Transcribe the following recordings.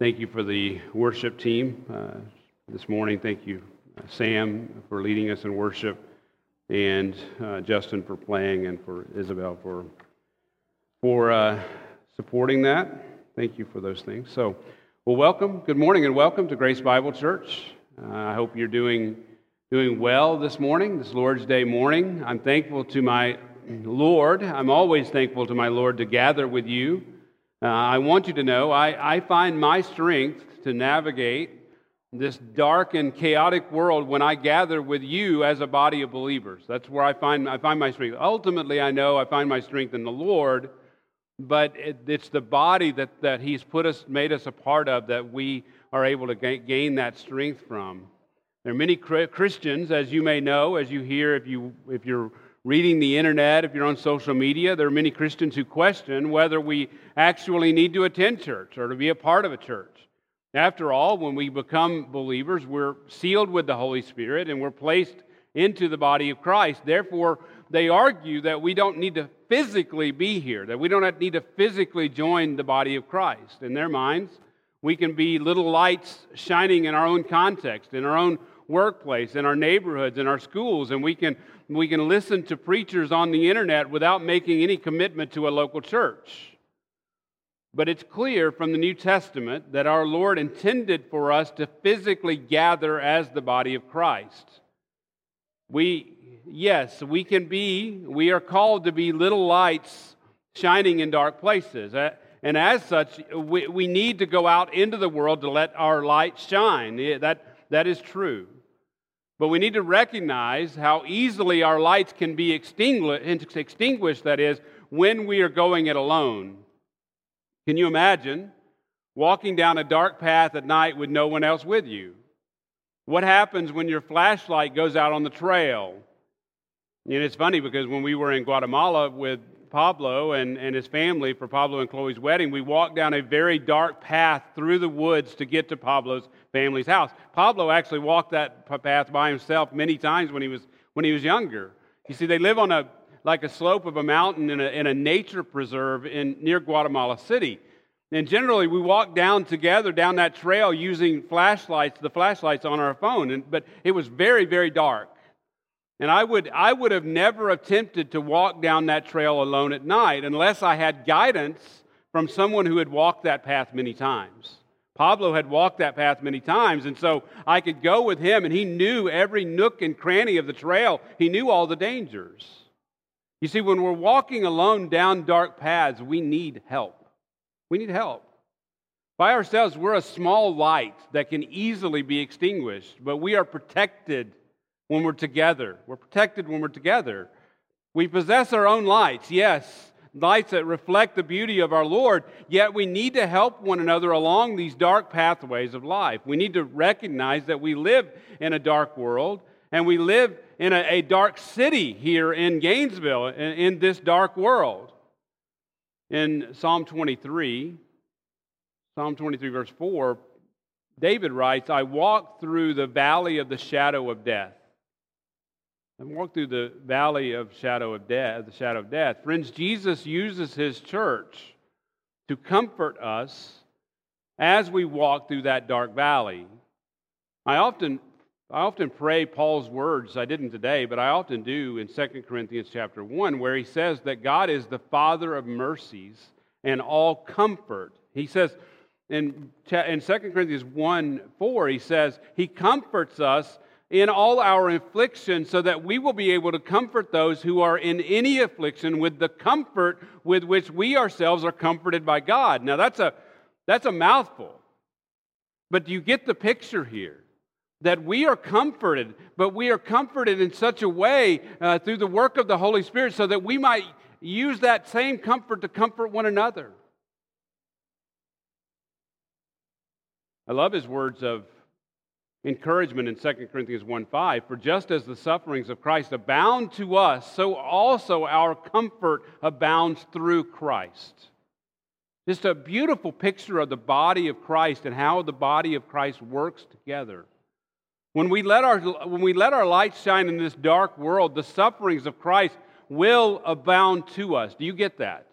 Thank you for the worship team uh, this morning. Thank you, uh, Sam, for leading us in worship, and uh, Justin for playing, and for Isabel for for uh, supporting that. Thank you for those things. So, well, welcome. Good morning, and welcome to Grace Bible Church. Uh, I hope you're doing doing well this morning, this Lord's Day morning. I'm thankful to my Lord. I'm always thankful to my Lord to gather with you. Uh, I want you to know I, I find my strength to navigate this dark and chaotic world when I gather with you as a body of believers. That's where I find, I find my strength. Ultimately, I know I find my strength in the Lord, but it, it's the body that, that He's put us, made us a part of that we are able to gain, gain that strength from. There are many Christians, as you may know, as you hear, if, you, if you're reading the internet, if you're on social media, there are many Christians who question whether we actually need to attend church or to be a part of a church. After all, when we become believers, we're sealed with the Holy Spirit and we're placed into the body of Christ. Therefore, they argue that we don't need to physically be here, that we don't need to physically join the body of Christ. In their minds, we can be little lights shining in our own context, in our own workplace, in our neighborhoods, in our schools, and we can, we can listen to preachers on the internet without making any commitment to a local church. But it's clear from the New Testament that our Lord intended for us to physically gather as the body of Christ. We, yes, we can be, we are called to be little lights shining in dark places. And as such, we, we need to go out into the world to let our light shine. That, that is true. But we need to recognize how easily our lights can be extinguished, that is, when we are going it alone. Can you imagine walking down a dark path at night with no one else with you? What happens when your flashlight goes out on the trail? And it's funny because when we were in Guatemala with Pablo and, and his family for Pablo and Chloe's wedding, we walked down a very dark path through the woods to get to Pablo's family's house. Pablo actually walked that path by himself many times when he was, when he was younger. You see, they live on a, like a slope of a mountain in a, in a nature preserve in, near Guatemala City. And generally, we walk down together down that trail using flashlights, the flashlights on our phone. And, but it was very, very dark. And I would, I would have never attempted to walk down that trail alone at night unless I had guidance from someone who had walked that path many times. Pablo had walked that path many times, and so I could go with him, and he knew every nook and cranny of the trail. He knew all the dangers. You see, when we're walking alone down dark paths, we need help. We need help. By ourselves, we're a small light that can easily be extinguished, but we are protected when we're together. We're protected when we're together. We possess our own lights, yes, lights that reflect the beauty of our Lord, yet we need to help one another along these dark pathways of life. We need to recognize that we live in a dark world and we live in a, a dark city here in Gainesville, in, in this dark world. In Psalm 23, Psalm 23, verse 4, David writes, I walk through the valley of the shadow of death and walk through the valley of shadow of death, the shadow of death. Friends, Jesus uses his church to comfort us as we walk through that dark valley. I often I often pray Paul's words. I didn't today, but I often do in 2 Corinthians chapter 1 where he says that God is the father of mercies and all comfort. He says in, in 2 Corinthians 1 4, he says, He comforts us in all our affliction so that we will be able to comfort those who are in any affliction with the comfort with which we ourselves are comforted by God. Now that's a that's a mouthful. But do you get the picture here? That we are comforted, but we are comforted in such a way uh, through the work of the Holy Spirit so that we might use that same comfort to comfort one another. I love his words of encouragement in 2 Corinthians 1 5. For just as the sufferings of Christ abound to us, so also our comfort abounds through Christ. Just a beautiful picture of the body of Christ and how the body of Christ works together. When we let our, when we let our light shine in this dark world, the sufferings of Christ will abound to us. Do you get that?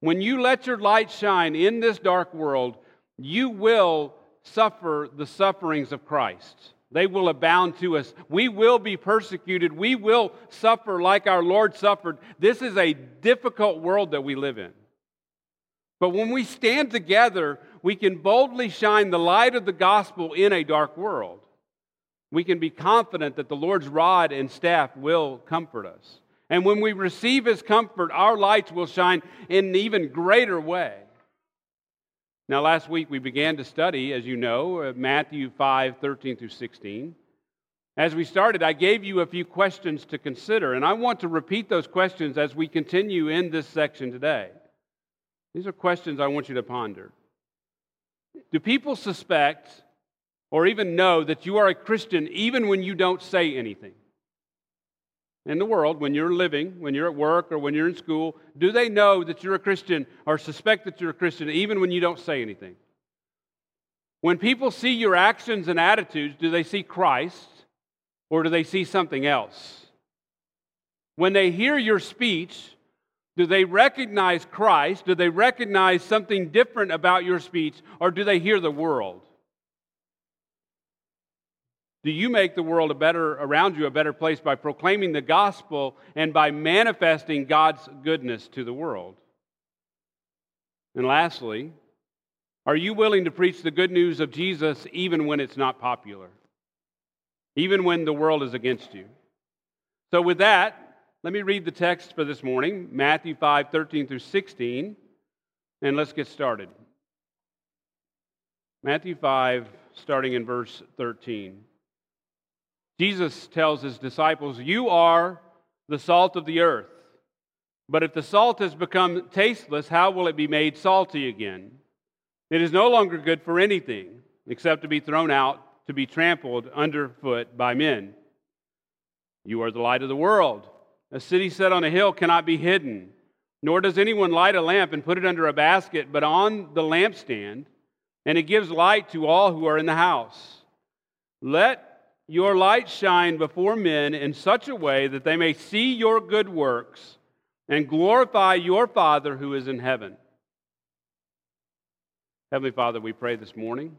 When you let your light shine in this dark world, you will suffer the sufferings of Christ. They will abound to us. We will be persecuted. We will suffer like our Lord suffered. This is a difficult world that we live in. But when we stand together, we can boldly shine the light of the gospel in a dark world. We can be confident that the Lord's rod and staff will comfort us. And when we receive his comfort, our lights will shine in an even greater way. Now, last week we began to study, as you know, uh, Matthew 5 13 through 16. As we started, I gave you a few questions to consider, and I want to repeat those questions as we continue in this section today. These are questions I want you to ponder. Do people suspect or even know that you are a Christian even when you don't say anything? In the world, when you're living, when you're at work, or when you're in school, do they know that you're a Christian or suspect that you're a Christian even when you don't say anything? When people see your actions and attitudes, do they see Christ or do they see something else? When they hear your speech, do they recognize Christ? Do they recognize something different about your speech or do they hear the world? Do you make the world a better around you a better place by proclaiming the gospel and by manifesting God's goodness to the world? And lastly, are you willing to preach the good news of Jesus even when it's not popular? Even when the world is against you? So with that, let me read the text for this morning, Matthew 5, 13 through 16, and let's get started. Matthew 5, starting in verse 13. Jesus tells his disciples, You are the salt of the earth. But if the salt has become tasteless, how will it be made salty again? It is no longer good for anything except to be thrown out, to be trampled underfoot by men. You are the light of the world. A city set on a hill cannot be hidden, nor does anyone light a lamp and put it under a basket, but on the lampstand, and it gives light to all who are in the house. Let your light shine before men in such a way that they may see your good works and glorify your Father who is in heaven. Heavenly Father, we pray this morning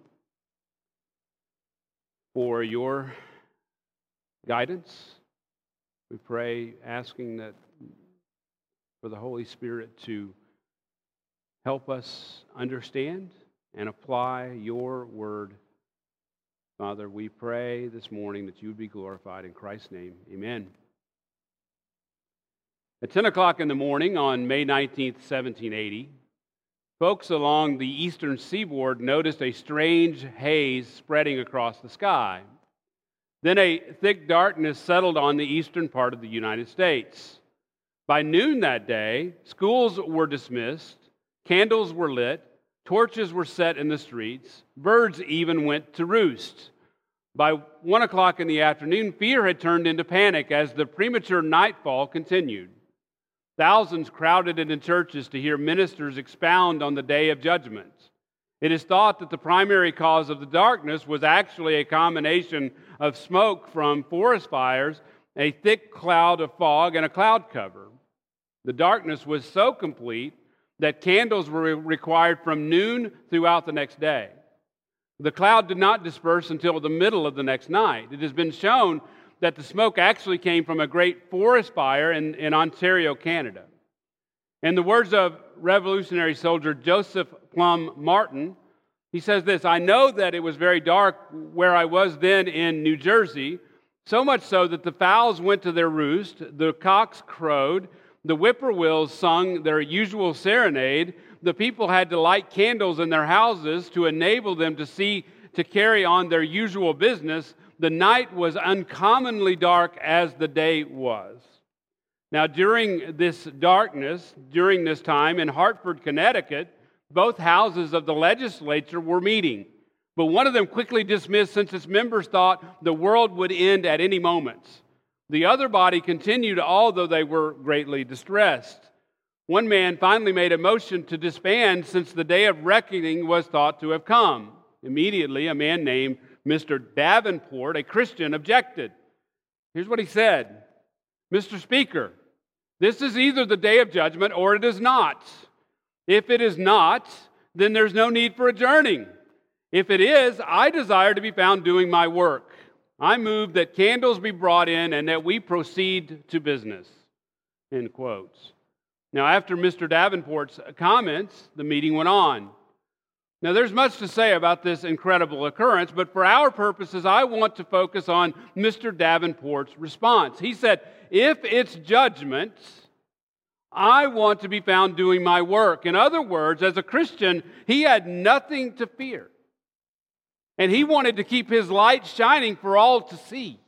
for your guidance. We pray asking that for the Holy Spirit to help us understand and apply your word Father, we pray this morning that you would be glorified in Christ's name. Amen. At 10 o'clock in the morning on May 19th, 1780, folks along the eastern seaboard noticed a strange haze spreading across the sky. Then a thick darkness settled on the eastern part of the United States. By noon that day, schools were dismissed, candles were lit, Torches were set in the streets. Birds even went to roost. By one o'clock in the afternoon, fear had turned into panic as the premature nightfall continued. Thousands crowded into churches to hear ministers expound on the day of judgment. It is thought that the primary cause of the darkness was actually a combination of smoke from forest fires, a thick cloud of fog, and a cloud cover. The darkness was so complete that candles were required from noon throughout the next day. The cloud did not disperse until the middle of the next night. It has been shown that the smoke actually came from a great forest fire in, in Ontario, Canada. In the words of revolutionary soldier Joseph Plumb Martin, he says this I know that it was very dark where I was then in New Jersey, so much so that the fowls went to their roost, the cocks crowed, the whippoorwills sung their usual serenade. The people had to light candles in their houses to enable them to see to carry on their usual business. The night was uncommonly dark as the day was. Now, during this darkness, during this time in Hartford, Connecticut, both houses of the legislature were meeting. But one of them quickly dismissed since its members thought the world would end at any moment. The other body continued, although they were greatly distressed. One man finally made a motion to disband since the day of reckoning was thought to have come. Immediately, a man named Mr. Davenport, a Christian, objected. Here's what he said Mr. Speaker, this is either the day of judgment or it is not. If it is not, then there's no need for adjourning. If it is, I desire to be found doing my work. I move that candles be brought in and that we proceed to business. End quotes. Now, after Mr. Davenport's comments, the meeting went on. Now, there's much to say about this incredible occurrence, but for our purposes, I want to focus on Mr. Davenport's response. He said, If it's judgment, I want to be found doing my work. In other words, as a Christian, he had nothing to fear. And he wanted to keep his light shining for all to see.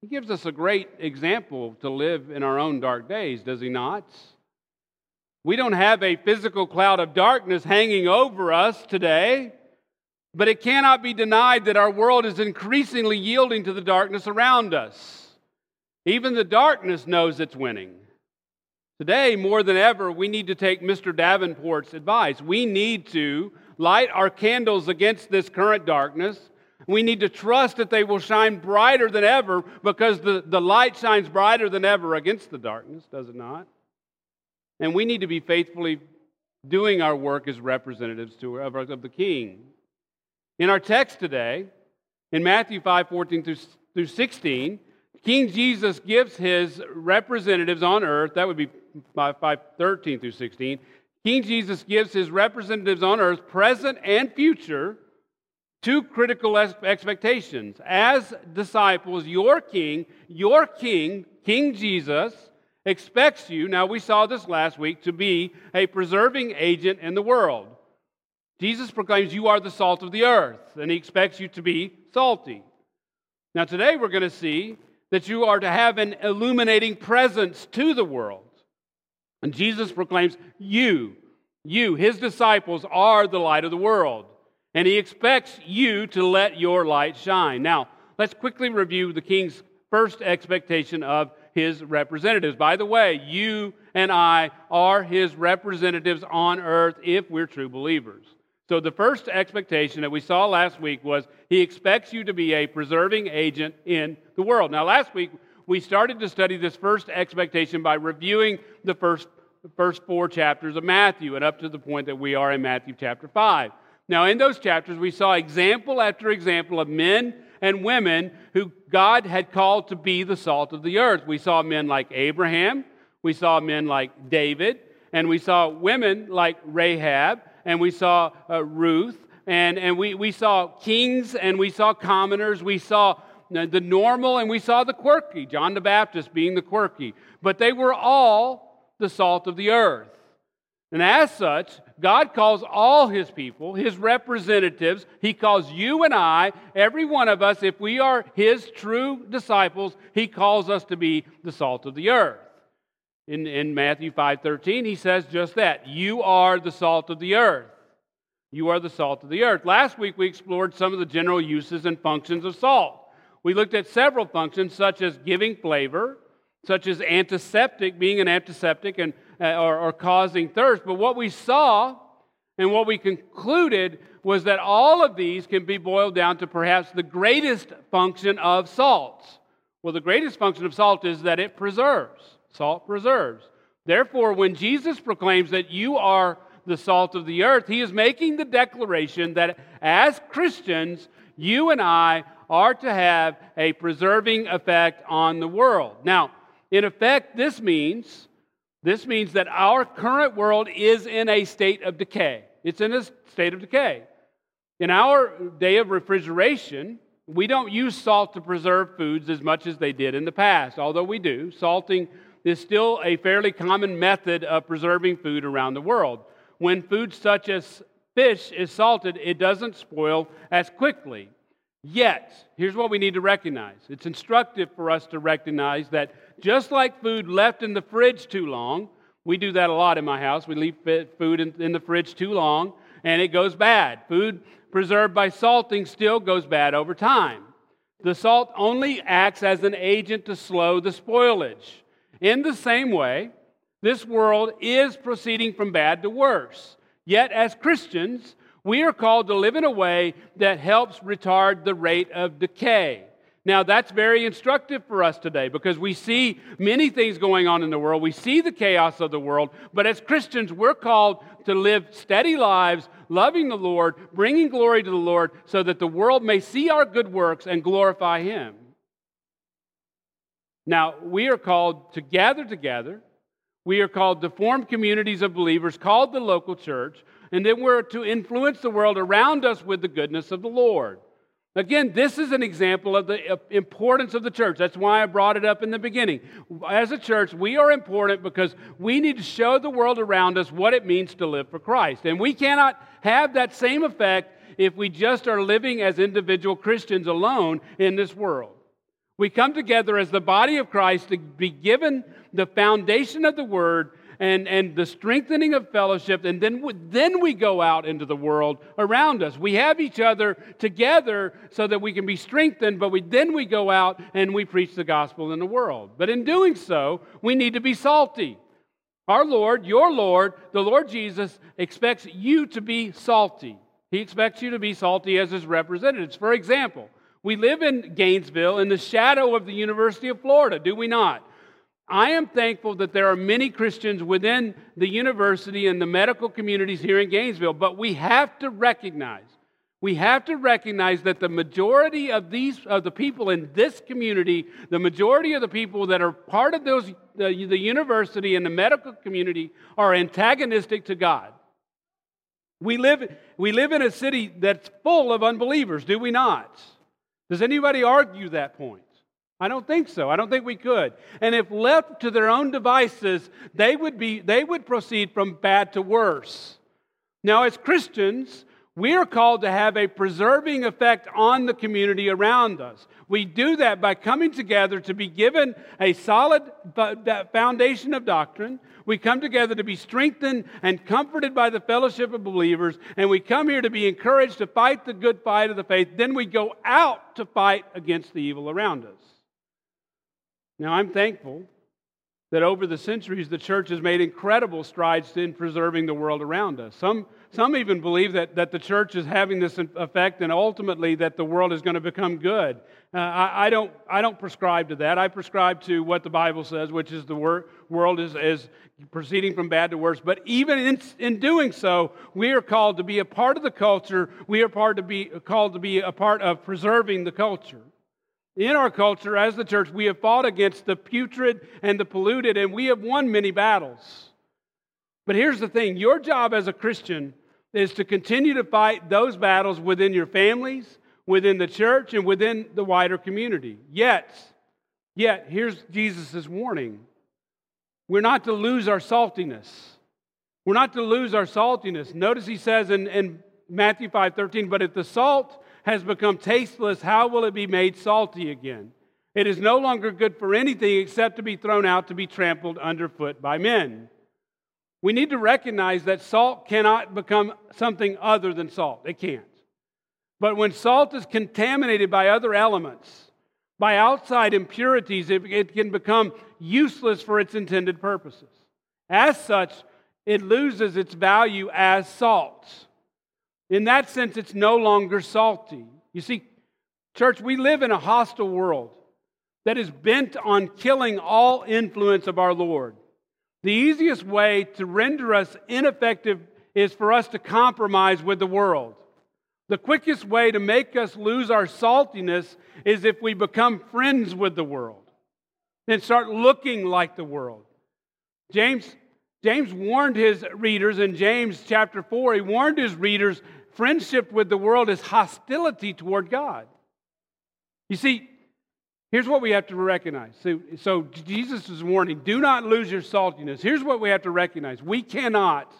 He gives us a great example to live in our own dark days, does he not? We don't have a physical cloud of darkness hanging over us today, but it cannot be denied that our world is increasingly yielding to the darkness around us. Even the darkness knows it's winning. Today, more than ever, we need to take Mr. Davenport's advice. We need to light our candles against this current darkness. We need to trust that they will shine brighter than ever because the, the light shines brighter than ever against the darkness, does it not? And we need to be faithfully doing our work as representatives to, of, of the King. In our text today, in Matthew 5 14 through, through 16, King Jesus gives his representatives on earth, that would be 5, 5 13 through 16, King Jesus gives his representatives on earth, present and future, two critical expectations. As disciples, your king, your king, King Jesus, expects you, now we saw this last week, to be a preserving agent in the world. Jesus proclaims you are the salt of the earth, and he expects you to be salty. Now, today we're going to see that you are to have an illuminating presence to the world. And Jesus proclaims, You, you, his disciples, are the light of the world. And he expects you to let your light shine. Now, let's quickly review the king's first expectation of his representatives. By the way, you and I are his representatives on earth if we're true believers. So, the first expectation that we saw last week was he expects you to be a preserving agent in the world. Now, last week, we started to study this first expectation by reviewing the first, the first four chapters of Matthew and up to the point that we are in Matthew chapter 5. Now, in those chapters, we saw example after example of men and women who God had called to be the salt of the earth. We saw men like Abraham, we saw men like David, and we saw women like Rahab and we saw uh, Ruth, and, and we, we saw kings and we saw commoners. We saw the normal and we saw the quirky, John the Baptist being the quirky. But they were all the salt of the earth. And as such, God calls all his people, his representatives, he calls you and I, every one of us, if we are his true disciples, he calls us to be the salt of the earth in, in Matthew 5:13, he says just that. You are the salt of the earth. You are the salt of the earth. Last week we explored some of the general uses and functions of salt. We looked at several functions such as giving flavor, such as antiseptic, being an antiseptic and, uh, or, or causing thirst. But what we saw and what we concluded was that all of these can be boiled down to perhaps the greatest function of salts. Well, the greatest function of salt is that it preserves. Salt preserves. Therefore, when Jesus proclaims that you are the salt of the earth, he is making the declaration that as Christians, you and I are to have a preserving effect on the world. Now, in effect, this means this means that our current world is in a state of decay. It's in a state of decay. In our day of refrigeration, we don't use salt to preserve foods as much as they did in the past, although we do. Salting is still a fairly common method of preserving food around the world. When food such as fish is salted, it doesn't spoil as quickly. Yet, here's what we need to recognize it's instructive for us to recognize that just like food left in the fridge too long, we do that a lot in my house. We leave food in, the fridge too long and it goes bad. Food preserved by salting still goes bad over time. The salt only acts as an agent to slow the spoilage. In the same way, this world is proceeding from bad to worse. Yet, as Christians, we are called to live in a way that helps retard the rate of decay. Now, that's very instructive for us today because we see many things going on in the world. We see the chaos of the world, but as Christians, we're called to live steady lives, loving the Lord, bringing glory to the Lord, so that the world may see our good works and glorify Him. Now, we are called to gather together. We are called to form communities of believers called the local church, and then we're to influence the world around us with the goodness of the Lord. Again, this is an example of the uh, importance of the church. That's why I brought it up in the beginning. As a church, we are important because we need to show the world around us what it means to live for Christ. And we cannot have that same effect if we just are living as individual Christians alone in this world. We come together as the body of Christ to be given the foundation of the word and, and the strengthening of fellowship, and then, then we go out into the world around us. We have each other together so that we can be strengthened, but we, then we go out and we preach the gospel in the world. But in doing so, we need to be salty. Our Lord, your Lord, the Lord Jesus, expects you to be salty. He expects you to be salty as his representatives. For example, we live in Gainesville in the shadow of the University of Florida, do we not? I am thankful that there are many Christians within the university and the medical communities here in Gainesville, but we have to recognize, we have to recognize that the majority of these of the people in this community, the majority of the people that are part of those the, the university and the medical community are antagonistic to God. We live, we live in a city that's full of unbelievers, do we not? Does anybody argue that point? I don't think so. I don't think we could. And if left to their own devices, they would be they would proceed from bad to worse. Now as Christians, we are called to have a preserving effect on the community around us. We do that by coming together to be given a solid foundation of doctrine. We come together to be strengthened and comforted by the fellowship of believers, and we come here to be encouraged to fight the good fight of the faith. Then we go out to fight against the evil around us. Now, I'm thankful that over the centuries the church has made incredible strides in preserving the world around us. Some, some even believe that, that the church is having this effect and ultimately that the world is going to become good. Uh, I, I, don't, I don't prescribe to that. I prescribe to what the Bible says, which is the wor- world is, is proceeding from bad to worse. But even in, in doing so, we are called to be a part of the culture. We are part to be, called to be a part of preserving the culture. In our culture, as the church, we have fought against the putrid and the polluted, and we have won many battles. But here's the thing your job as a Christian is to continue to fight those battles within your families, within the church, and within the wider community. Yet, yet, here's Jesus' warning we're not to lose our saltiness. We're not to lose our saltiness. Notice he says in, in Matthew 5 13, but if the salt has become tasteless, how will it be made salty again? It is no longer good for anything except to be thrown out to be trampled underfoot by men. We need to recognize that salt cannot become something other than salt. It can't. But when salt is contaminated by other elements, by outside impurities, it, it can become useless for its intended purposes. As such, it loses its value as salt. In that sense, it's no longer salty. You see, church, we live in a hostile world that is bent on killing all influence of our Lord. The easiest way to render us ineffective is for us to compromise with the world. The quickest way to make us lose our saltiness is if we become friends with the world and start looking like the world. James, James warned his readers in James chapter 4, he warned his readers friendship with the world is hostility toward God. You see, here's what we have to recognize. So, so Jesus is warning do not lose your saltiness. Here's what we have to recognize we cannot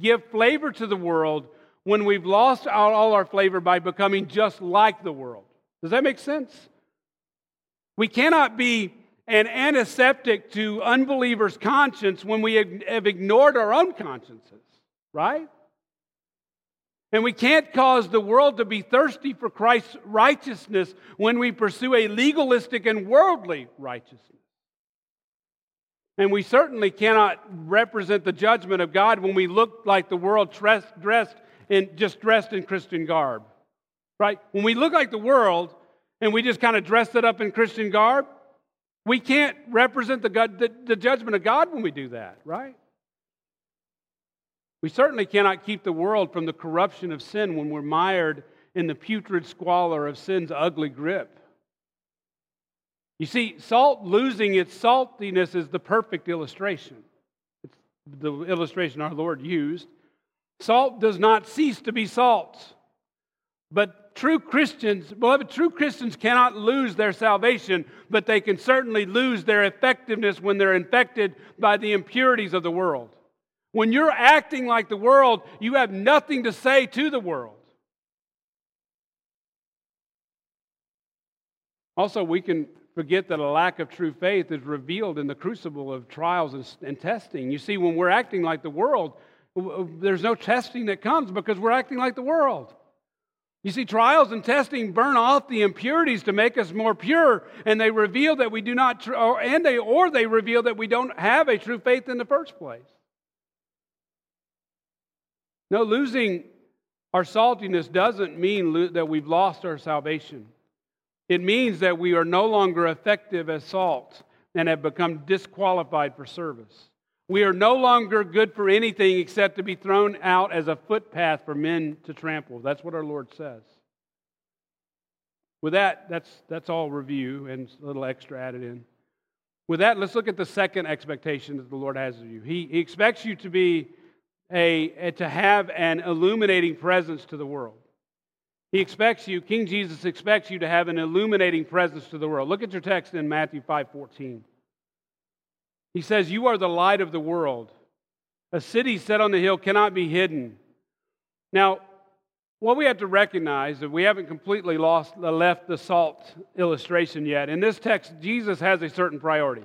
give flavor to the world when we've lost all, all our flavor by becoming just like the world. Does that make sense? We cannot be an antiseptic to unbelievers' conscience when we have ignored our own consciences, right? And we can't cause the world to be thirsty for Christ's righteousness when we pursue a legalistic and worldly righteousness. And we certainly cannot represent the judgment of God when we look like the world dressed, in just dressed in Christian garb. Right? When we look like the world, and we just kind of dress it up in Christian garb, we can't represent the, God, the, the judgment of God when we do that, right? We certainly cannot keep the world from the corruption of sin when we're mired in the putrid squalor of sin's ugly grip. You see, salt losing its saltiness is the perfect illustration. It's the illustration our Lord used. Salt does not cease to be salt. But true Christians, beloved, true Christians cannot lose their salvation, but they can certainly lose their effectiveness when they're infected by the impurities of the world. When you're acting like the world, you have nothing to say to the world. Also, we can forget that a lack of true faith is revealed in the crucible of trials and, and, testing. You see, when we're acting like the world, there's no testing that comes because we're acting like the world. You see, trials and testing burn off the impurities to make us more pure, and they reveal that we do not, or, and they, or they reveal that we don't have a true faith in the first place. No, losing our saltiness doesn't mean lo- that we've lost our salvation. It means that we are no longer effective as salt and have become disqualified for service. We are no longer good for anything except to be thrown out as a footpath for men to trample. That's what our Lord says. With that, that's, that's all review and a little extra added in. With that, let's look at the second expectation that the Lord has of you. He, he expects you to be a, a, to have an illuminating presence to the world. He expects you, King Jesus expects you to have an illuminating presence to the world. Look at your text in Matthew 5 14. He says, You are the light of the world. A city set on the hill cannot be hidden. Now, what we have to recognize that we haven't completely lost the left the salt illustration yet. In this text, Jesus has a certain priority.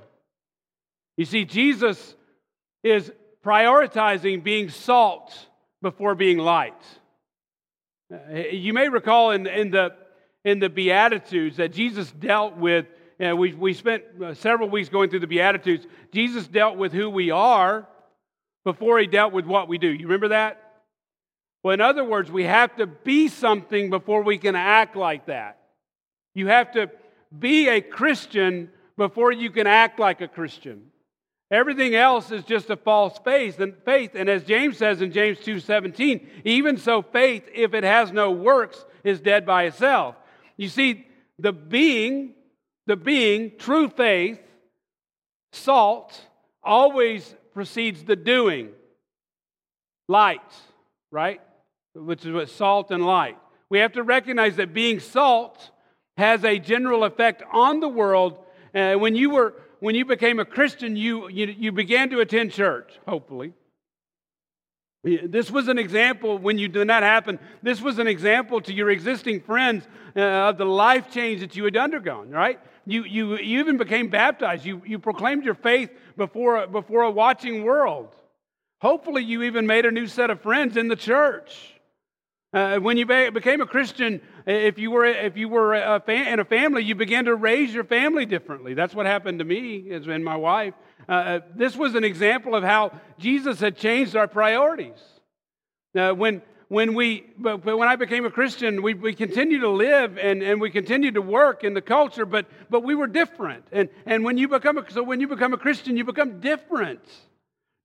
You see, Jesus is prioritizing being salt before being light. You may recall in, in, the, in the Beatitudes that Jesus dealt with and we, we spent uh, several weeks going through the Beatitudes. Jesus dealt with who we are before he dealt with what we do. You remember that? Well, in other words, we have to be something before we can act like that. You have to be a Christian before you can act like a Christian. Everything else is just a false faith and faith. And as James says in James 2:17, even so faith, if it has no works, is dead by itself. You see, the being the being, true faith, salt, always precedes the doing. Light, right? Which is what salt and light. We have to recognize that being salt has a general effect on the world. And when you were when you became a Christian, you, you, you began to attend church, hopefully. This was an example when you did not happen. This was an example to your existing friends uh, of the life change that you had undergone, right? You, you, you even became baptized. You, you proclaimed your faith before, before a watching world. Hopefully, you even made a new set of friends in the church. Uh, when you became a Christian, if you were, if you were a fa- in a family, you began to raise your family differently. That's what happened to me and my wife. Uh, uh, this was an example of how Jesus had changed our priorities. Now, when, when, we, but, when I became a Christian, we, we continued to live and, and we continued to work in the culture, but, but we were different. And, and when you become a, so when you become a Christian, you become different.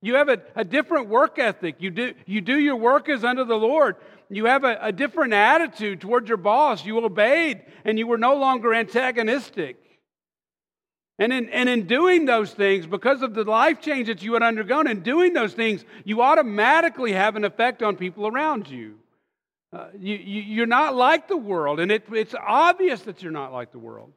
You have a, a different work ethic. You do, you do your work as unto the Lord. You have a, a different attitude towards your boss. You obeyed and you were no longer antagonistic. And in, and in doing those things, because of the life change that you had undergone, in doing those things, you automatically have an effect on people around you. Uh, you, you are not like the world, and it, it's obvious that you're not like the world.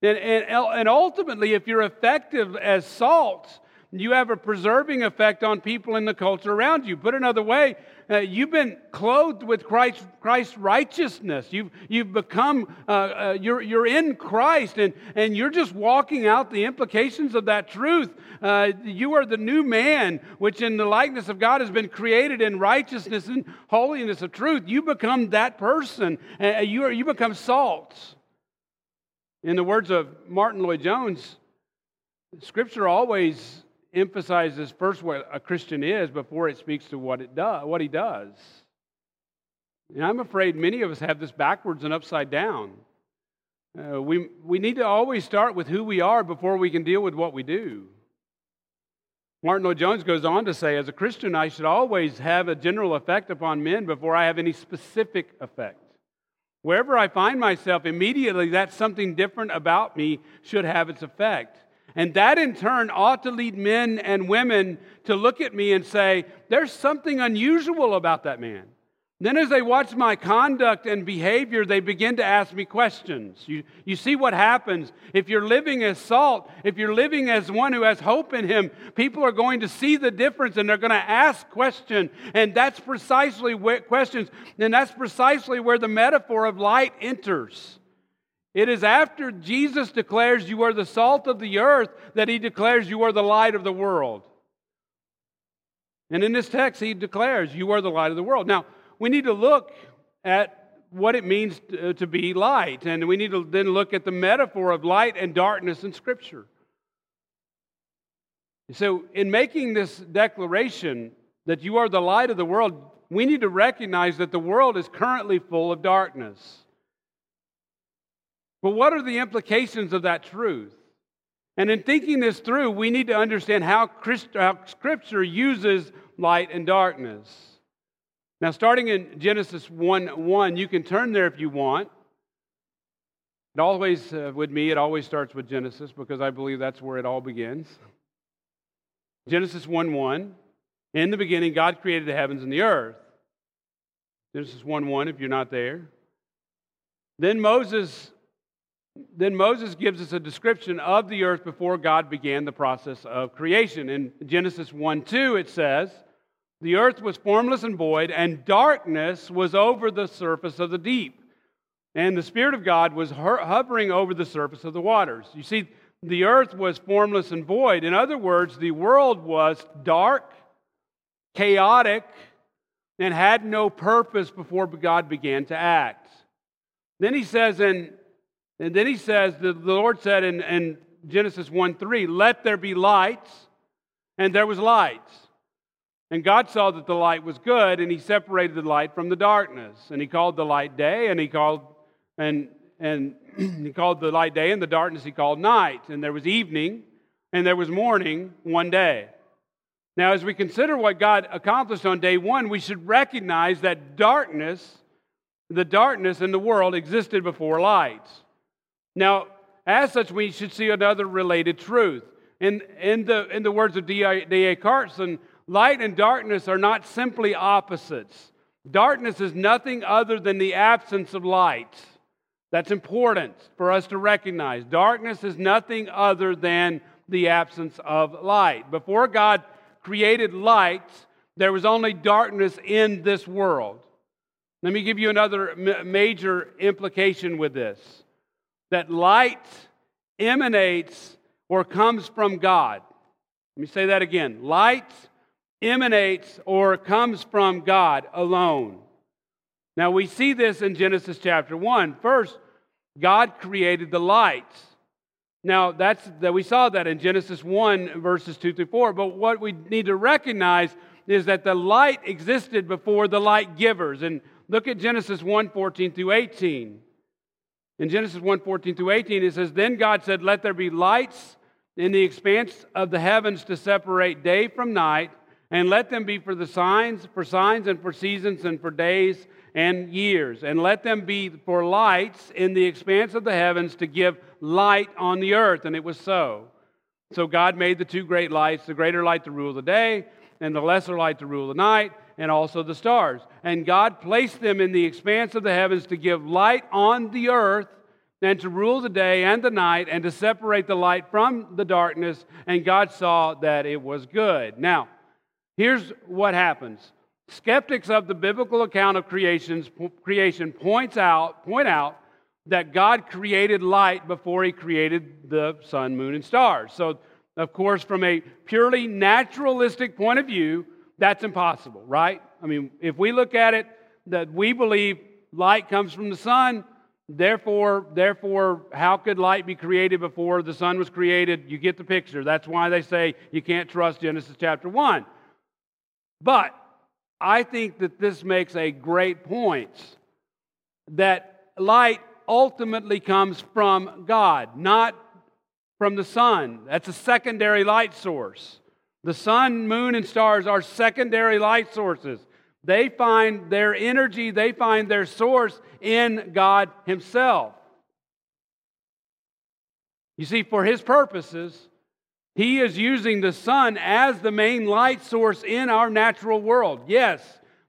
And, and, and ultimately, if you're effective as salt, you have a preserving effect on people in the culture around you. Put another way, uh, you've been clothed with Christ, Christ's righteousness. You've, you've become, uh, uh, you're, you're in Christ, and, and you're just walking out the implications of that truth. Uh, you are the new man, which in the likeness of God has been created in righteousness and holiness of truth. You become that person. Uh, you, are, you become salt. In the words of Martyn Lloyd-Jones, Scripture always emphasizes first what a Christian is before it speaks to what it does, what he does. And I'm afraid many of us have this backwards and upside down. Uh, we, we need to always start with who we are before we can deal with what we do. Martyn Lloyd-Jones goes on to say, as a Christian, I should always have a general effect upon men before I have any specific effect. Wherever I find myself, immediately that something different about me should have its effect. And that in turn ought to lead men and women to look at me and say, there's something unusual about that man. Then, as they watch my conduct and behavior, they begin to ask me questions. You, you see what happens. If you're living as salt, if you're living as one who has hope in Him, people are going to see the difference and they're going to ask questions. And that's precisely where, questions. And that's precisely where the metaphor of light enters. It is after Jesus declares you are the salt of the earth that He declares you are the light of the world. And in this text, He declares you are the light of the world. Now, we need to look at what it means to, uh, to be light, and we need to then look at the metaphor of light and darkness in Scripture. So, in making this declaration that you are the light of the world, we need to recognize that the world is currently full of darkness. But what are the implications of that truth? And in thinking this through, we need to understand how, Christ, how Scripture uses light and darkness. Now, starting in Genesis 1 1, you can turn there if you want. It always, uh, with me, it always starts with Genesis because I believe that's where it all begins. Genesis 1 1. In the beginning, God created the heavens and the earth. Genesis 1 1, if you're not there. Then Moses, then Moses gives us a description of the earth before God began the process of creation. In Genesis 1 2, it says, the earth was formless and void, and darkness was over the surface of the deep. And the Spirit of God was hovering over the surface of the waters. You see, the earth was formless and void. In other words, the world was dark, chaotic, and had no purpose before God began to act. Then he says, and, and then he says, the, the Lord said in, in Genesis 1 3, let there be lights, and there was lights. And God saw that the light was good, and he separated the light from the darkness. And he called the light day, and he called and and he called the light day, and the darkness he called night. And there was evening, and there was morning one day. Now, as we consider what God accomplished on day one, we should recognize that darkness, the darkness in the world, existed before light. Now, as such, we should see another related truth. In, in, the, in the words of D.A. Carson, Light and darkness are not simply opposites. Darkness is nothing other than the absence of light. That's important for us to recognize. Darkness is nothing other than the absence of light. Before God created light, there was only darkness in this world. Let me give you another major implication with this that light emanates or comes from God. Let me say that again. Light emanates or comes from God alone. Now we see this in Genesis chapter 1. First, God created the lights. Now that's that we saw that in Genesis 1 verses 2 through 4, but what we need to recognize is that the light existed before the light givers. And look at Genesis 1 14 through 18. In Genesis 1 14 through 18, it says, Then God said, Let there be lights in the expanse of the heavens to separate day from night, and let them be for the signs, for signs and for seasons and for days and years. And let them be for lights in the expanse of the heavens to give light on the earth. And it was so. So God made the two great lights, the greater light to rule the day, and the lesser light to rule the night, and also the stars. And God placed them in the expanse of the heavens to give light on the earth and to rule the day and the night and to separate the light from the darkness. And God saw that it was good. Now, Here's what happens. Skeptics of the biblical account of creations, creation points out, point out that God created light before he created the sun, moon, and stars. So, of course, from a purely naturalistic point of view, that's impossible, right? I mean, if we look at it that we believe light comes from the sun, therefore, therefore, how could light be created before the sun was created? You get the picture. That's why they say you can't trust Genesis chapter 1. But I think that this makes a great point that light ultimately comes from God, not from the sun. That's a secondary light source. The sun, moon, and stars are secondary light sources. They find their energy, they find their source in God Himself. You see, for His purposes, He is using the sun as the main light source in our natural world. Yes,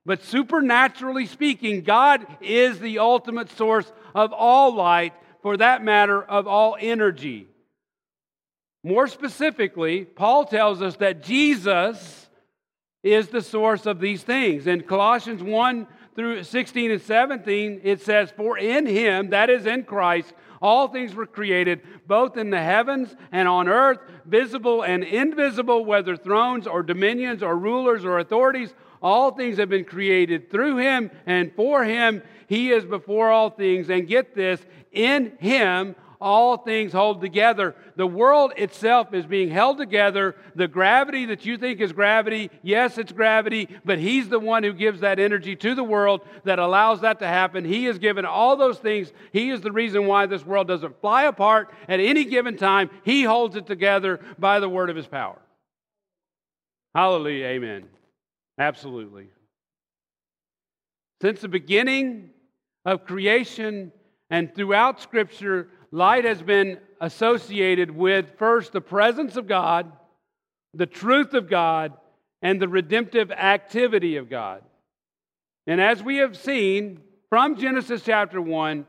but supernaturally speaking, God is the ultimate source of all light, for that matter, of all energy. More specifically, Paul tells us that Jesus is the source of these things. In Colossians 1 through 16 and 17, it says, For in him, that is in Christ, all things were created, both in the heavens and on earth, visible and invisible, whether thrones or dominions or rulers or authorities. All things have been created through him and for him. He is before all things. And get this, in him all things hold together. The world itself is being held together. The gravity that you think is gravity, yes, it's gravity, but He's the one who gives that energy to the world that allows that to happen. He has given all those things. He is the reason why this world doesn't fly apart at any given time. He holds it together by the word of His power. Hallelujah. Amen. Absolutely. Since the beginning of creation and throughout Scripture, light has been associated with first the presence of God, the truth of God, and the redemptive activity of God. And as we have seen from Genesis chapter 1,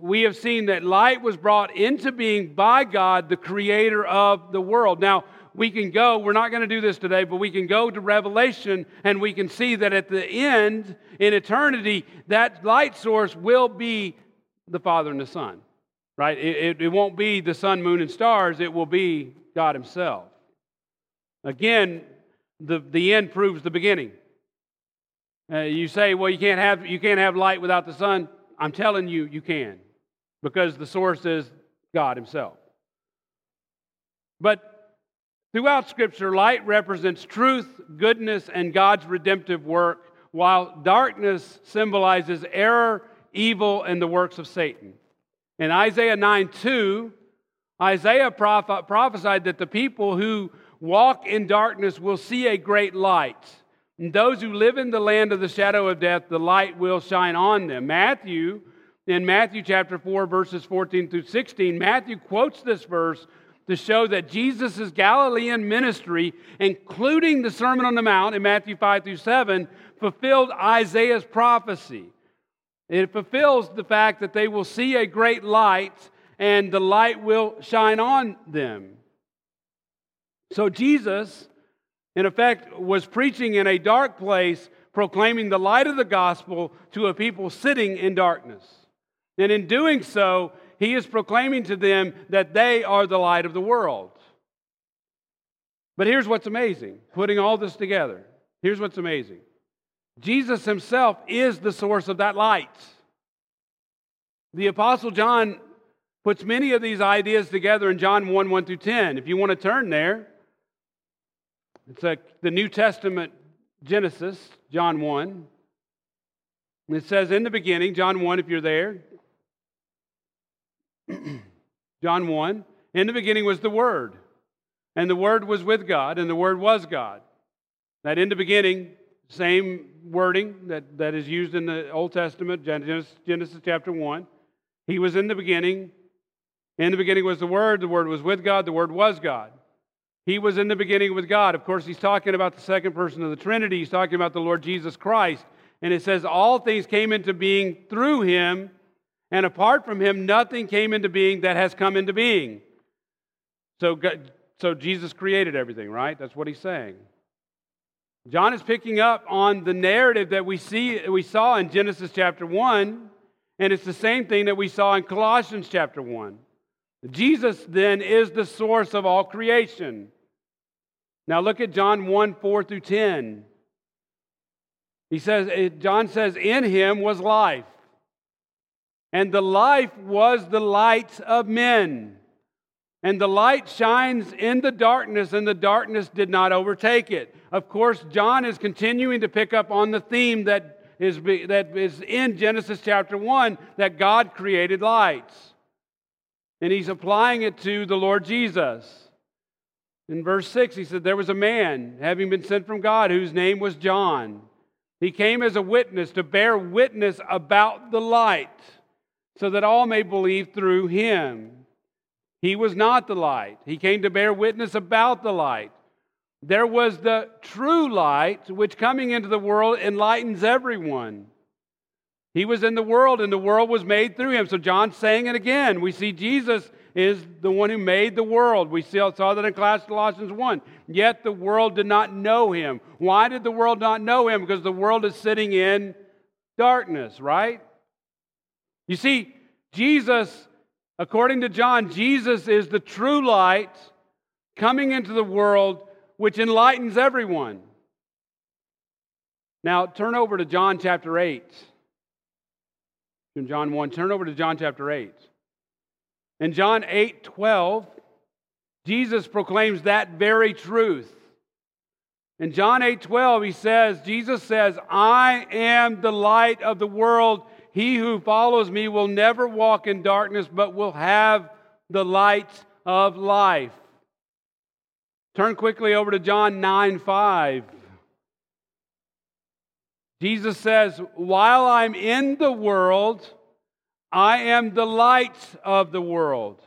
we have seen that light was brought into being by God, the creator of the world. Now, we can go, we're not going to do this today, but we can go to Revelation and we can see that at the end, in eternity, that light source will be the Father and the Son right? It, it, it, won't be the sun, moon, and stars, it will be God Himself. Again, the, the end proves the beginning. Uh, you say, well, you can't, have, you can't have light without the sun. I'm telling you, you can, because the source is God Himself. But throughout Scripture, light represents truth, goodness, and God's redemptive work, while darkness symbolizes error, evil, and the works of Satan. In Isaiah 9 2, Isaiah proph- prophesied that the people who walk in darkness will see a great light. And those who live in the land of the shadow of death, the light will shine on them. Matthew, in Matthew chapter 4, verses 14 through 16, Matthew quotes this verse to show that Jesus' Galilean ministry, including the Sermon on the Mount in Matthew 5 through 7, fulfilled Isaiah's prophecy. It fulfills the fact that they will see a great light and the light will shine on them. So Jesus, in effect, was preaching in a dark place, proclaiming the light of the gospel to a people sitting in darkness. And in doing so, he is proclaiming to them that they are the light of the world. But here's what's amazing putting all this together. Here's what's amazing Jesus himself is the source of that light. The Apostle John puts many of these ideas together in John 1 1 through 10. If you want to turn there, it's a, the New Testament Genesis, John 1. And it says, In the beginning, John 1, if you're there, John 1, in the beginning was the Word, and the Word was with God, and the Word was God. That in the beginning same wording that, that is used in the Old Testament, Genesis, Genesis chapter 1. He was in the beginning. In the beginning was the Word. The Word was with God. The Word was God. He was in the beginning with God. Of course, he's talking about the second person of the Trinity. He's talking about the Lord Jesus Christ. And it says, All things came into being through him, and apart from him, nothing came into being that has come into being. So, so Jesus created everything, right? That's what he's saying. John is picking up on the narrative that we see we saw in Genesis chapter 1, and it's the same thing that we saw in Colossians chapter 1. Jesus then is the source of all creation. Now look at John 1 4 through 10. He says, John says, In him was life, and the life was the light of men. And the light shines in the darkness, and the darkness did not overtake it. Of course, John is continuing to pick up on the theme that, is, that is in Genesis chapter 1 that God created lights. And he's applying it to the Lord Jesus. In verse 6, he said, There was a man, having been sent from God, whose name was John. He came as a witness to bear witness about the light, so that all may believe through him. He was not the light, he came to bear witness about the light. There was the true light, which coming into the world enlightens everyone. He was in the world, and the world was made through him. So John's saying it again. We see Jesus is the one who made the world. We saw that in Colossians 1. Yet the world did not know him. Why did the world not know him? Because the world is sitting in darkness, right? You see, Jesus, according to John, Jesus is the true light coming into the world which enlightens everyone. Now, turn over to John chapter 8. In John 1, turn over to John chapter 8. In John 8 12, Jesus proclaims that very truth. In John 8 12, he says, Jesus says, I am the light of the world. He who follows me will never walk in darkness, but will have the light of life. Turn quickly over to John 9 5. Jesus says, While I'm in the world, I am the light of the world.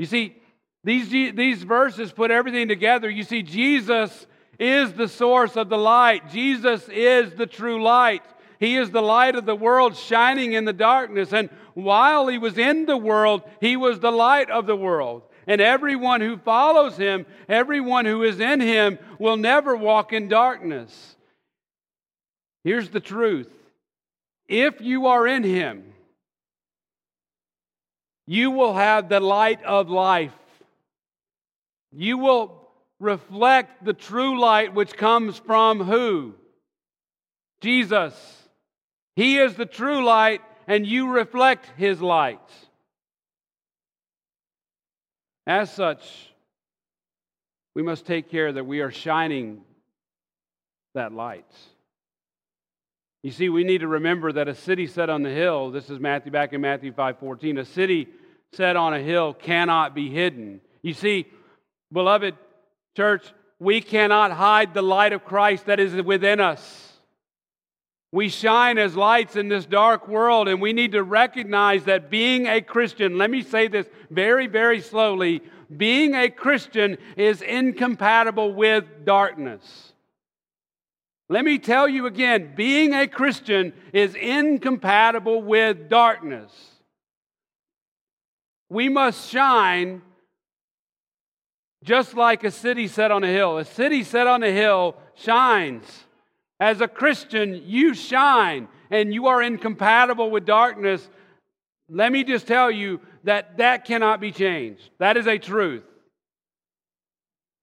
You see, these, these verses put everything together. You see, Jesus is the source of the light, Jesus is the true light. He is the light of the world shining in the darkness. And while he was in the world, he was the light of the world. And everyone who follows him, everyone who is in him, will never walk in darkness. Here's the truth if you are in him, you will have the light of life. You will reflect the true light which comes from who? Jesus. He is the true light, and you reflect his light. As such, we must take care that we are shining that light. You see, we need to remember that a city set on the hill, this is Matthew back in Matthew 5:14, a city set on a hill cannot be hidden. You see, beloved church, we cannot hide the light of Christ that is within us. We shine as lights in this dark world, and we need to recognize that being a Christian, let me say this very, very slowly being a Christian is incompatible with darkness. Let me tell you again being a Christian is incompatible with darkness. We must shine just like a city set on a hill. A city set on a hill shines. As a Christian, you shine and you are incompatible with darkness. Let me just tell you that that cannot be changed. That is a truth.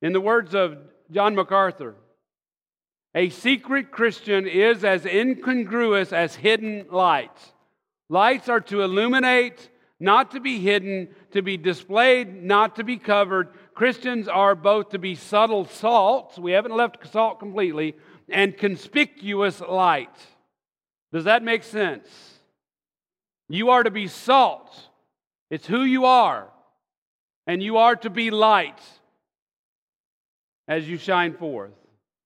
In the words of John MacArthur, a secret Christian is as incongruous as hidden lights. Lights are to illuminate, not to be hidden, to be displayed, not to be covered. Christians are both to be subtle salts, we haven't left salt completely, and conspicuous light. Does that make sense? You are to be salt, it's who you are, and you are to be light as you shine forth.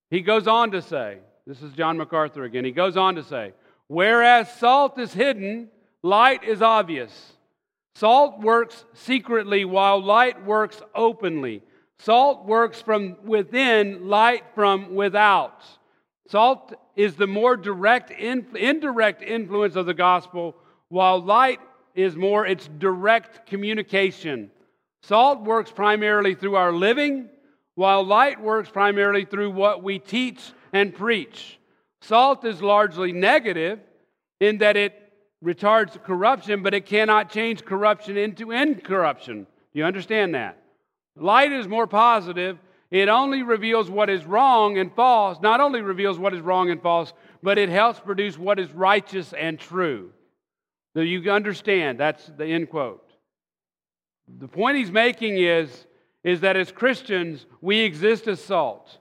He goes on to say, this is John MacArthur again, he goes on to say, whereas salt is hidden, light is obvious. Salt works secretly while light works openly. Salt works from within, light from without. Salt is the more direct, indirect influence of the gospel, while light is more its direct communication. Salt works primarily through our living, while light works primarily through what we teach and preach. Salt is largely negative in that it retards corruption, but it cannot change corruption into incorruption. Do you understand that? Light is more positive. It only reveals what is wrong and false, not only reveals what is wrong and false, but it helps produce what is righteous and true. So you understand? That's the end quote. The point he's making is is that as Christians, we exist as salt.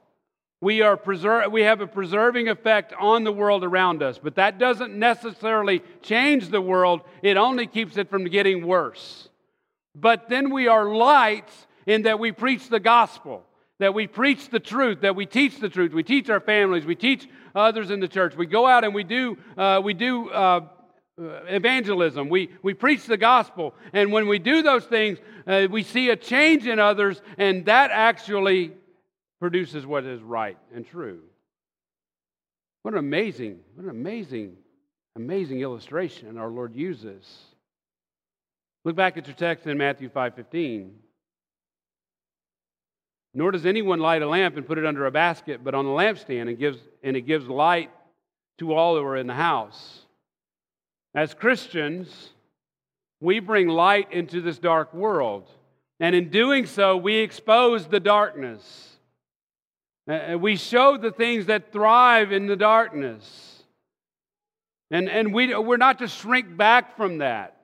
We, are preser- we have a preserving effect on the world around us, but that doesn't necessarily change the world. It only keeps it from getting worse. But then we are lights in that we preach the gospel, that we preach the truth, that we teach the truth. We teach our families, we teach others in the church. We go out and we do, uh, we do uh, evangelism. We, we preach the gospel. And when we do those things, uh, we see a change in others, and that actually produces what is right and true. What an amazing, what an amazing, amazing illustration our Lord uses. Look back at your text in Matthew 5:15. Nor does anyone light a lamp and put it under a basket, but on a lampstand and gives and it gives light to all who are in the house. As Christians, we bring light into this dark world. And in doing so, we expose the darkness. We show the things that thrive in the darkness. And, and we, we're not to shrink back from that.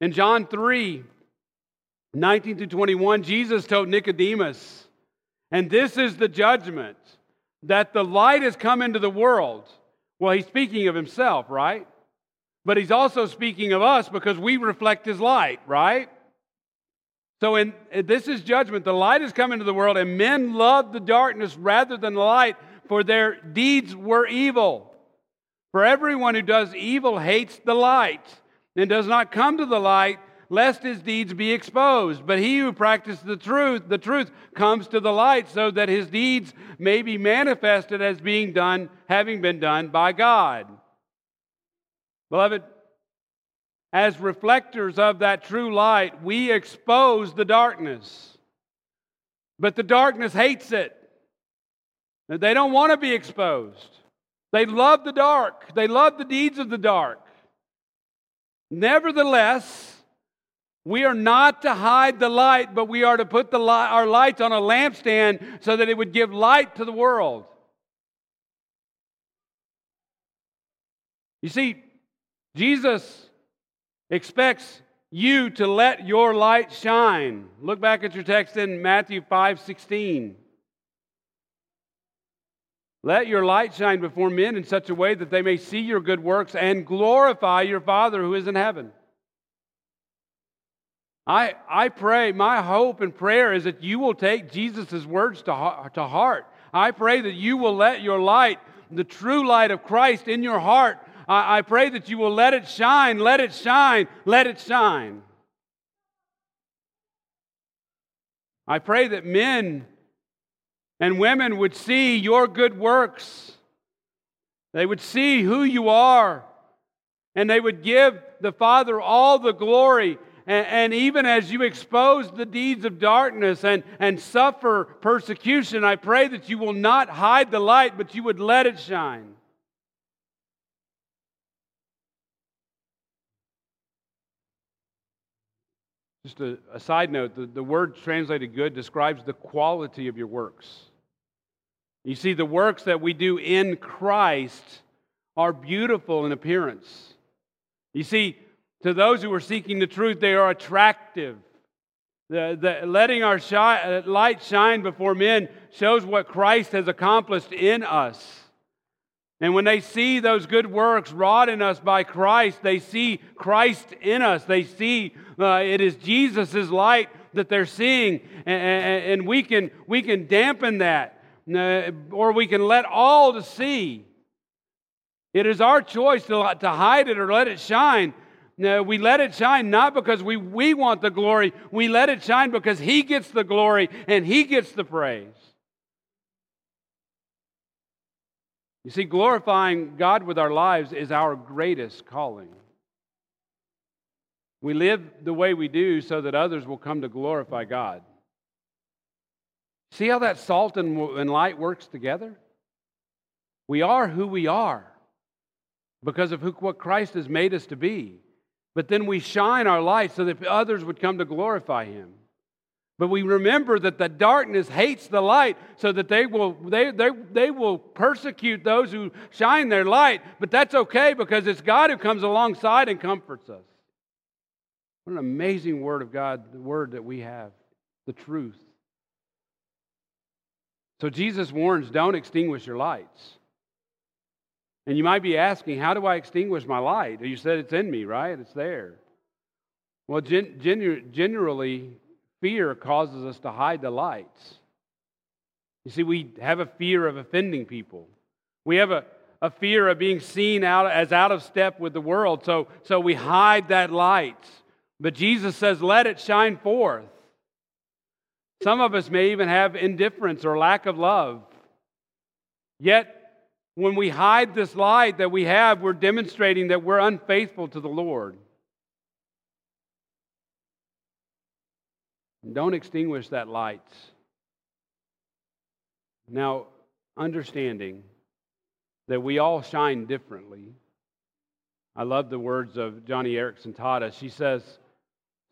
In John 3 19 to 21, Jesus told Nicodemus, and this is the judgment that the light has come into the world. Well, he's speaking of himself, right? But he's also speaking of us because we reflect his light, right? So, in, this is judgment. The light has come into the world, and men loved the darkness rather than the light, for their deeds were evil. For everyone who does evil hates the light and does not come to the light, lest his deeds be exposed. But he who practices the truth, the truth comes to the light, so that his deeds may be manifested as being done, having been done by God. Beloved, as reflectors of that true light, we expose the darkness. But the darkness hates it. They don't want to be exposed. They love the dark, they love the deeds of the dark. Nevertheless, we are not to hide the light, but we are to put the our lights on a lampstand so that it would give light to the world. You see, Jesus expects you to let your light shine. Look back at your text in Matthew 5 16. Let your light shine before men in such a way that they may see your good works and glorify your Father who is in heaven. I, I pray, my hope and prayer is that you will take Jesus' words to, to heart. I pray that you will let your light, the true light of Christ in your heart, I, I pray that you will let it shine, let it shine, let it shine. I pray that men and women would see your good works. They would see who you are, and they would give the Father all the glory. And, and, even as you expose the deeds of darkness and, and suffer persecution, I pray that you will not hide the light, but you would let it shine. Just a, a side note the, the word translated good describes the quality of your works. You see, the works that we do in Christ are beautiful in appearance. You see, to those who are seeking the truth, they are attractive. The, the, letting our uh, light shine before men shows what Christ has accomplished in us. And when they see those good works wrought in us by Christ, they see Christ in us. They see uh, it is Jesus' light that they're seeing, and, and, we, can, we can dampen that, uh, or we can let all to see. It is our choice to, to hide it or let it shine. No, we let it shine not because we, we want the glory, we let it shine because He gets the glory and He gets the praise. You see, glorifying God with our lives is our greatest calling. We live the way we do so that others will come to glorify God. See how that salt and, and light works together? We are who we are because of who, what Christ has made us to be. But then we shine our light so that others would come to glorify Him. But we remember that the darkness hates the light, so that they will, they, they, they will persecute those who shine their light. But that's okay because it's God who comes alongside and comforts us. What an amazing word of God, the word that we have, the truth. So Jesus warns don't extinguish your lights. And you might be asking, how do I extinguish my light? You said it's in me, right? It's there. Well, gen- gen- generally, fear causes us to hide the lights. You see, we have a fear of offending people. We have a, a fear of being seen out as out of step with the world, so, so we hide that light. But Jesus says, let it shine forth. Some of us may even have indifference or lack of love. Yet, when we hide this light that we have, we're demonstrating that we're unfaithful to the Lord. Don't extinguish that light. Now, understanding that we all shine differently. I love the words of Joni Eareckson Tada. She says,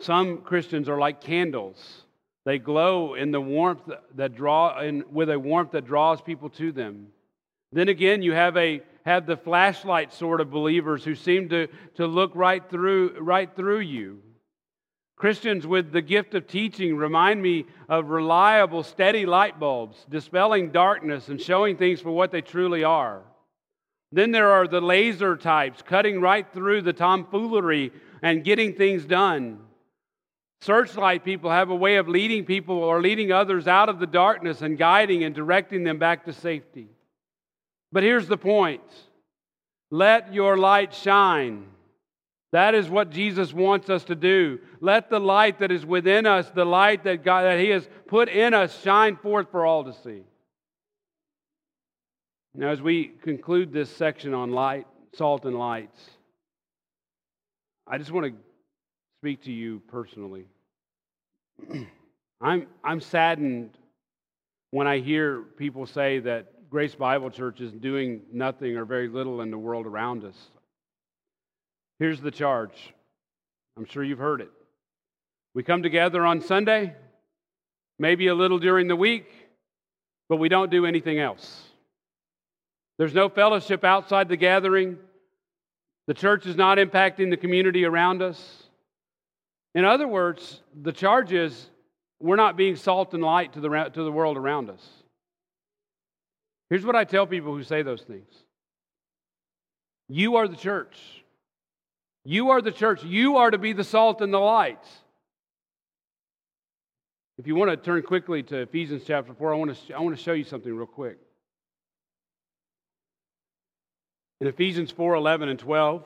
Some Christians are like candles. They glow in the warmth that draw in, with a warmth that draws people to them. Then again, you have a have the flashlight sort of believers who seem to, to look right through right through you. Christians with the gift of teaching remind me of reliable, steady light bulbs, dispelling darkness and showing things for what they truly are. Then there are the laser types, cutting right through the tomfoolery and getting things done. Searchlight people have a way of leading people or leading others out of the darkness and guiding and directing them back to safety. But here's the point let your light shine. That is what Jesus wants us to do. Let the light that is within us, the light that God that He has put in us, shine forth for all to see. Now, as we conclude this section on light, salt and lights, I just want to speak to you personally. I'm, I'm saddened when I hear people say that Grace Bible Church is doing nothing or very little in the world around us. Here's the charge. I'm sure you've heard it. We come together on Sunday, maybe a little during the week, but we don't do anything else. There's no fellowship outside the gathering. The church is not impacting the community around us. In other words, the charge is we're not being salt and light to the, to the world around us. Here's what I tell people who say those things You are the church. You are the church. You are to be the salt and the light. If you want to turn quickly to Ephesians chapter 4, I want to, I want to show you something real quick. In Ephesians 4 11 and 12,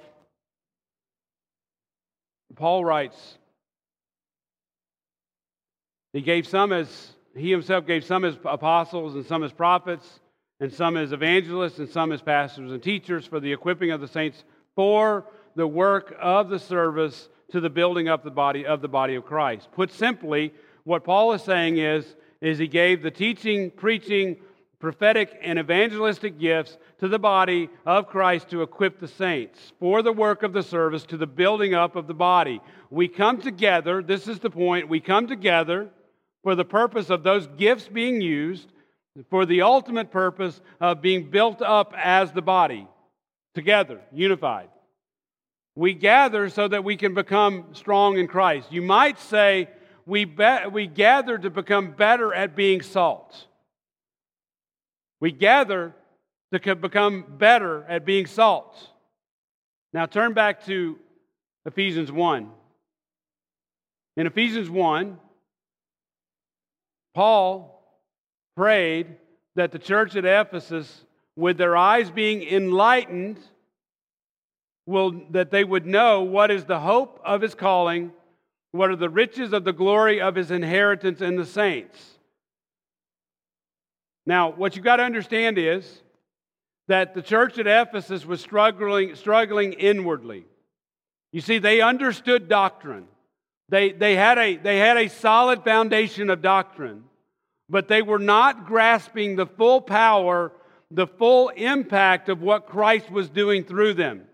Paul writes, He gave some as, he himself gave some as apostles and some as prophets and some as evangelists and some as pastors and teachers for the equipping of the saints for the work of the service to the building up the body of the body of Christ. Put simply, what Paul is saying is, is he gave the teaching, preaching, prophetic and evangelistic gifts to the body of Christ to equip the saints for the work of the service to the building up of the body. We come together, this is the point, we come together for the purpose of those gifts being used, for the ultimate purpose of being built up as the body, together, unified. We gather so that we can become strong in Christ. You might say we, be- we gather to become better at being salt. We gather to become better at being salt. Now turn back to Ephesians 1. In Ephesians 1, Paul prayed that the church at Ephesus, with their eyes being enlightened, will, that they would know what is the hope of his calling, what are the riches of the glory of his inheritance in the saints now, what you've got to understand is that the church at Ephesus was struggling, struggling inwardly. You see, they understood doctrine. They, they, had a, they had a solid foundation of doctrine, but they were not grasping the full power, the full impact of what Christ was doing through them.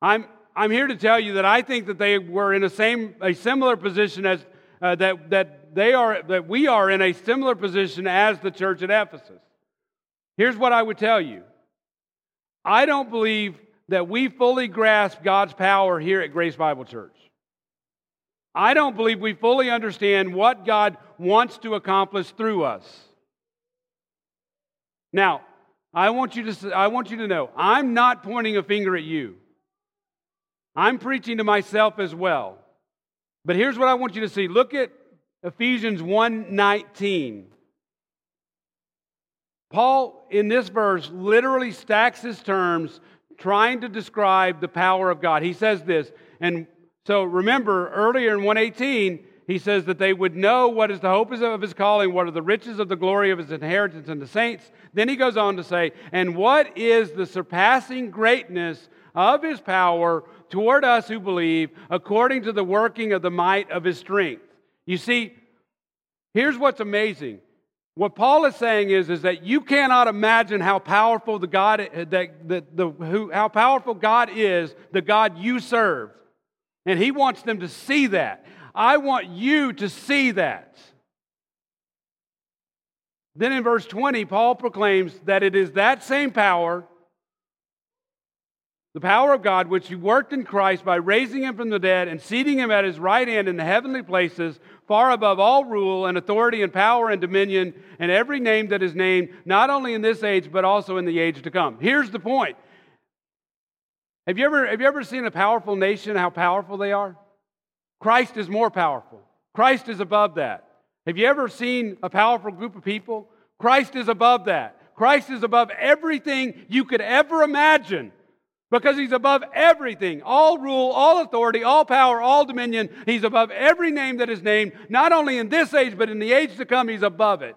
I'm, I'm here to tell you that I think that they were in a, same, a similar position as uh, that, that, they are, that we are in a similar position as the church at Ephesus. Here's what I would tell you I don't believe that we fully grasp God's power here at Grace Bible Church. I don't believe we fully understand what God wants to accomplish through us. Now, I want you to, I want you to know, I'm not pointing a finger at you. I'm preaching to myself as well. But here's what I want you to see. Look at Ephesians 1:19. Paul in this verse literally stacks his terms trying to describe the power of God. He says this, and so remember earlier in 118 he says that they would know what is the hope of his calling, what are the riches of the glory of his inheritance in the saints. Then he goes on to say, and what is the surpassing greatness of his power toward us who believe, according to the working of the might of his strength. You see, here's what's amazing. What Paul is saying is, is that you cannot imagine how powerful the God that, that the who, how powerful God is, the God you serve. And he wants them to see that. I want you to see that. Then in verse 20, Paul proclaims that it is that same power the power of God, which He worked in Christ by raising Him from the dead and seating Him at His right hand in the heavenly places, far above all rule and authority and power and dominion and every name that is named, not only in this age, but also in the age to come. Here's the point. Have you ever, have you ever seen a powerful nation, how powerful they are? Christ is more powerful. Christ is above that. Have you ever seen a powerful group of people? Christ is above that. Christ is above everything you could ever imagine because he's above everything all rule, all authority, all power, all dominion. He's above every name that is named, not only in this age, but in the age to come, he's above it.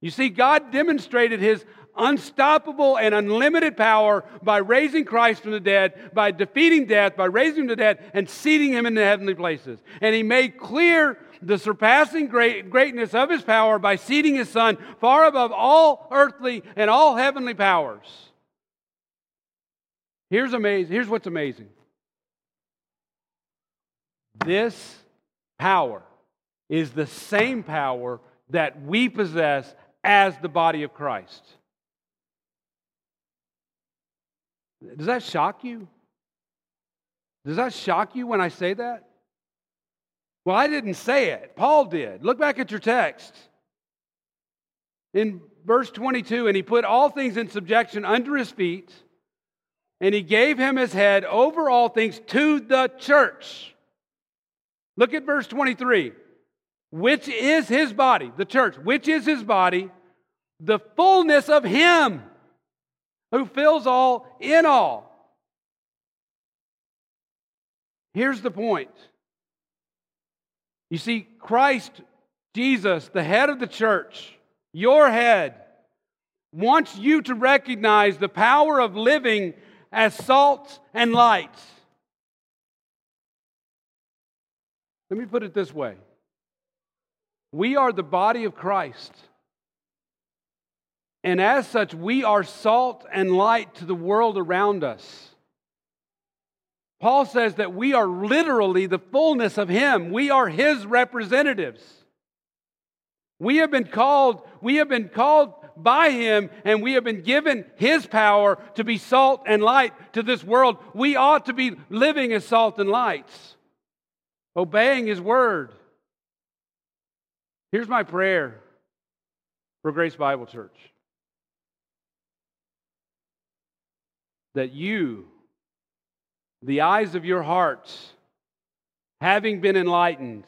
You see, God demonstrated his unstoppable and unlimited power by raising Christ from the dead, by defeating death, by raising him to death, and seating him in the heavenly places. And he made clear the surpassing great, greatness of his power by seating his son far above all earthly and all heavenly powers. Here's amazing. Here's what's amazing. This power is the same power that we possess as the body of Christ. Does that shock you? Does that shock you when I say that? Well, I didn't say it. Paul did. Look back at your text. In verse 22, and he put all things in subjection under his feet and he gave him his head over all things to the church. Look at verse 23. Which is his body, the church, which is his body, the fullness of him who fills all in all. Here's the point. You see, Christ, Jesus, the head of the church, your head, wants you to recognize the power of living as salt and light. Let me put it this way we are the body of Christ. And as such, we are salt and light to the world around us. Paul says that we are literally the fullness of Him. We are His representatives. We have been called, we have been called by Him, and we have been given His power to be salt and light to this world. We ought to be living as salt and lights, obeying His word. Here's my prayer for Grace Bible Church that you, the eyes of your hearts, having been enlightened,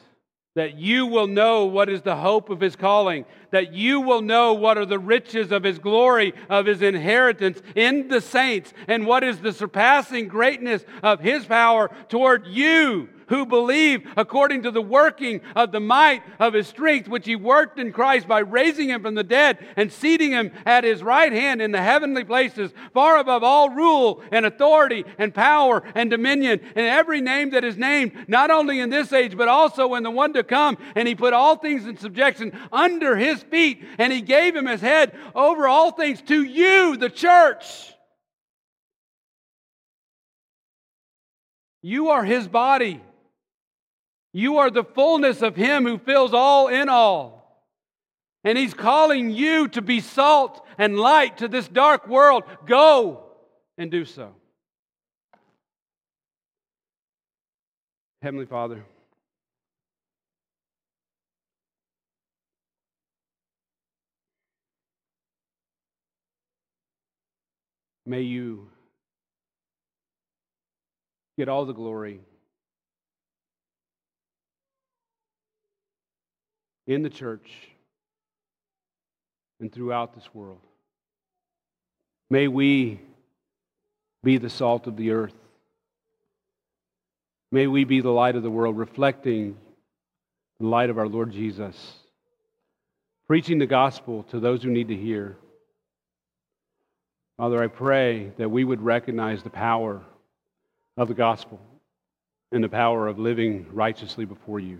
that you will know what is the hope of his calling, that you will know what are the riches of his glory, of his inheritance in the saints, and what is the surpassing greatness of his power toward you who believe according to the working of the might of his strength, which he worked in Christ by raising him from the dead and seating him at his right hand in the heavenly places, far above all rule and authority and power and dominion and every name that is named, not only in this age, but also in the one to come. And he put all things in subjection under his feet, and he gave him his head over all things to you, the church. You are his body. You are the fullness of Him who fills all in all. And He's calling you to be salt and light to this dark world. Go and do so. Heavenly Father, May you get all the glory in the church and throughout this world. May we be the salt of the earth. May we be the light of the world, reflecting the light of our Lord Jesus, preaching the gospel to those who need to hear. Father, I pray that we would recognize the power of the gospel and the power of living righteously before you.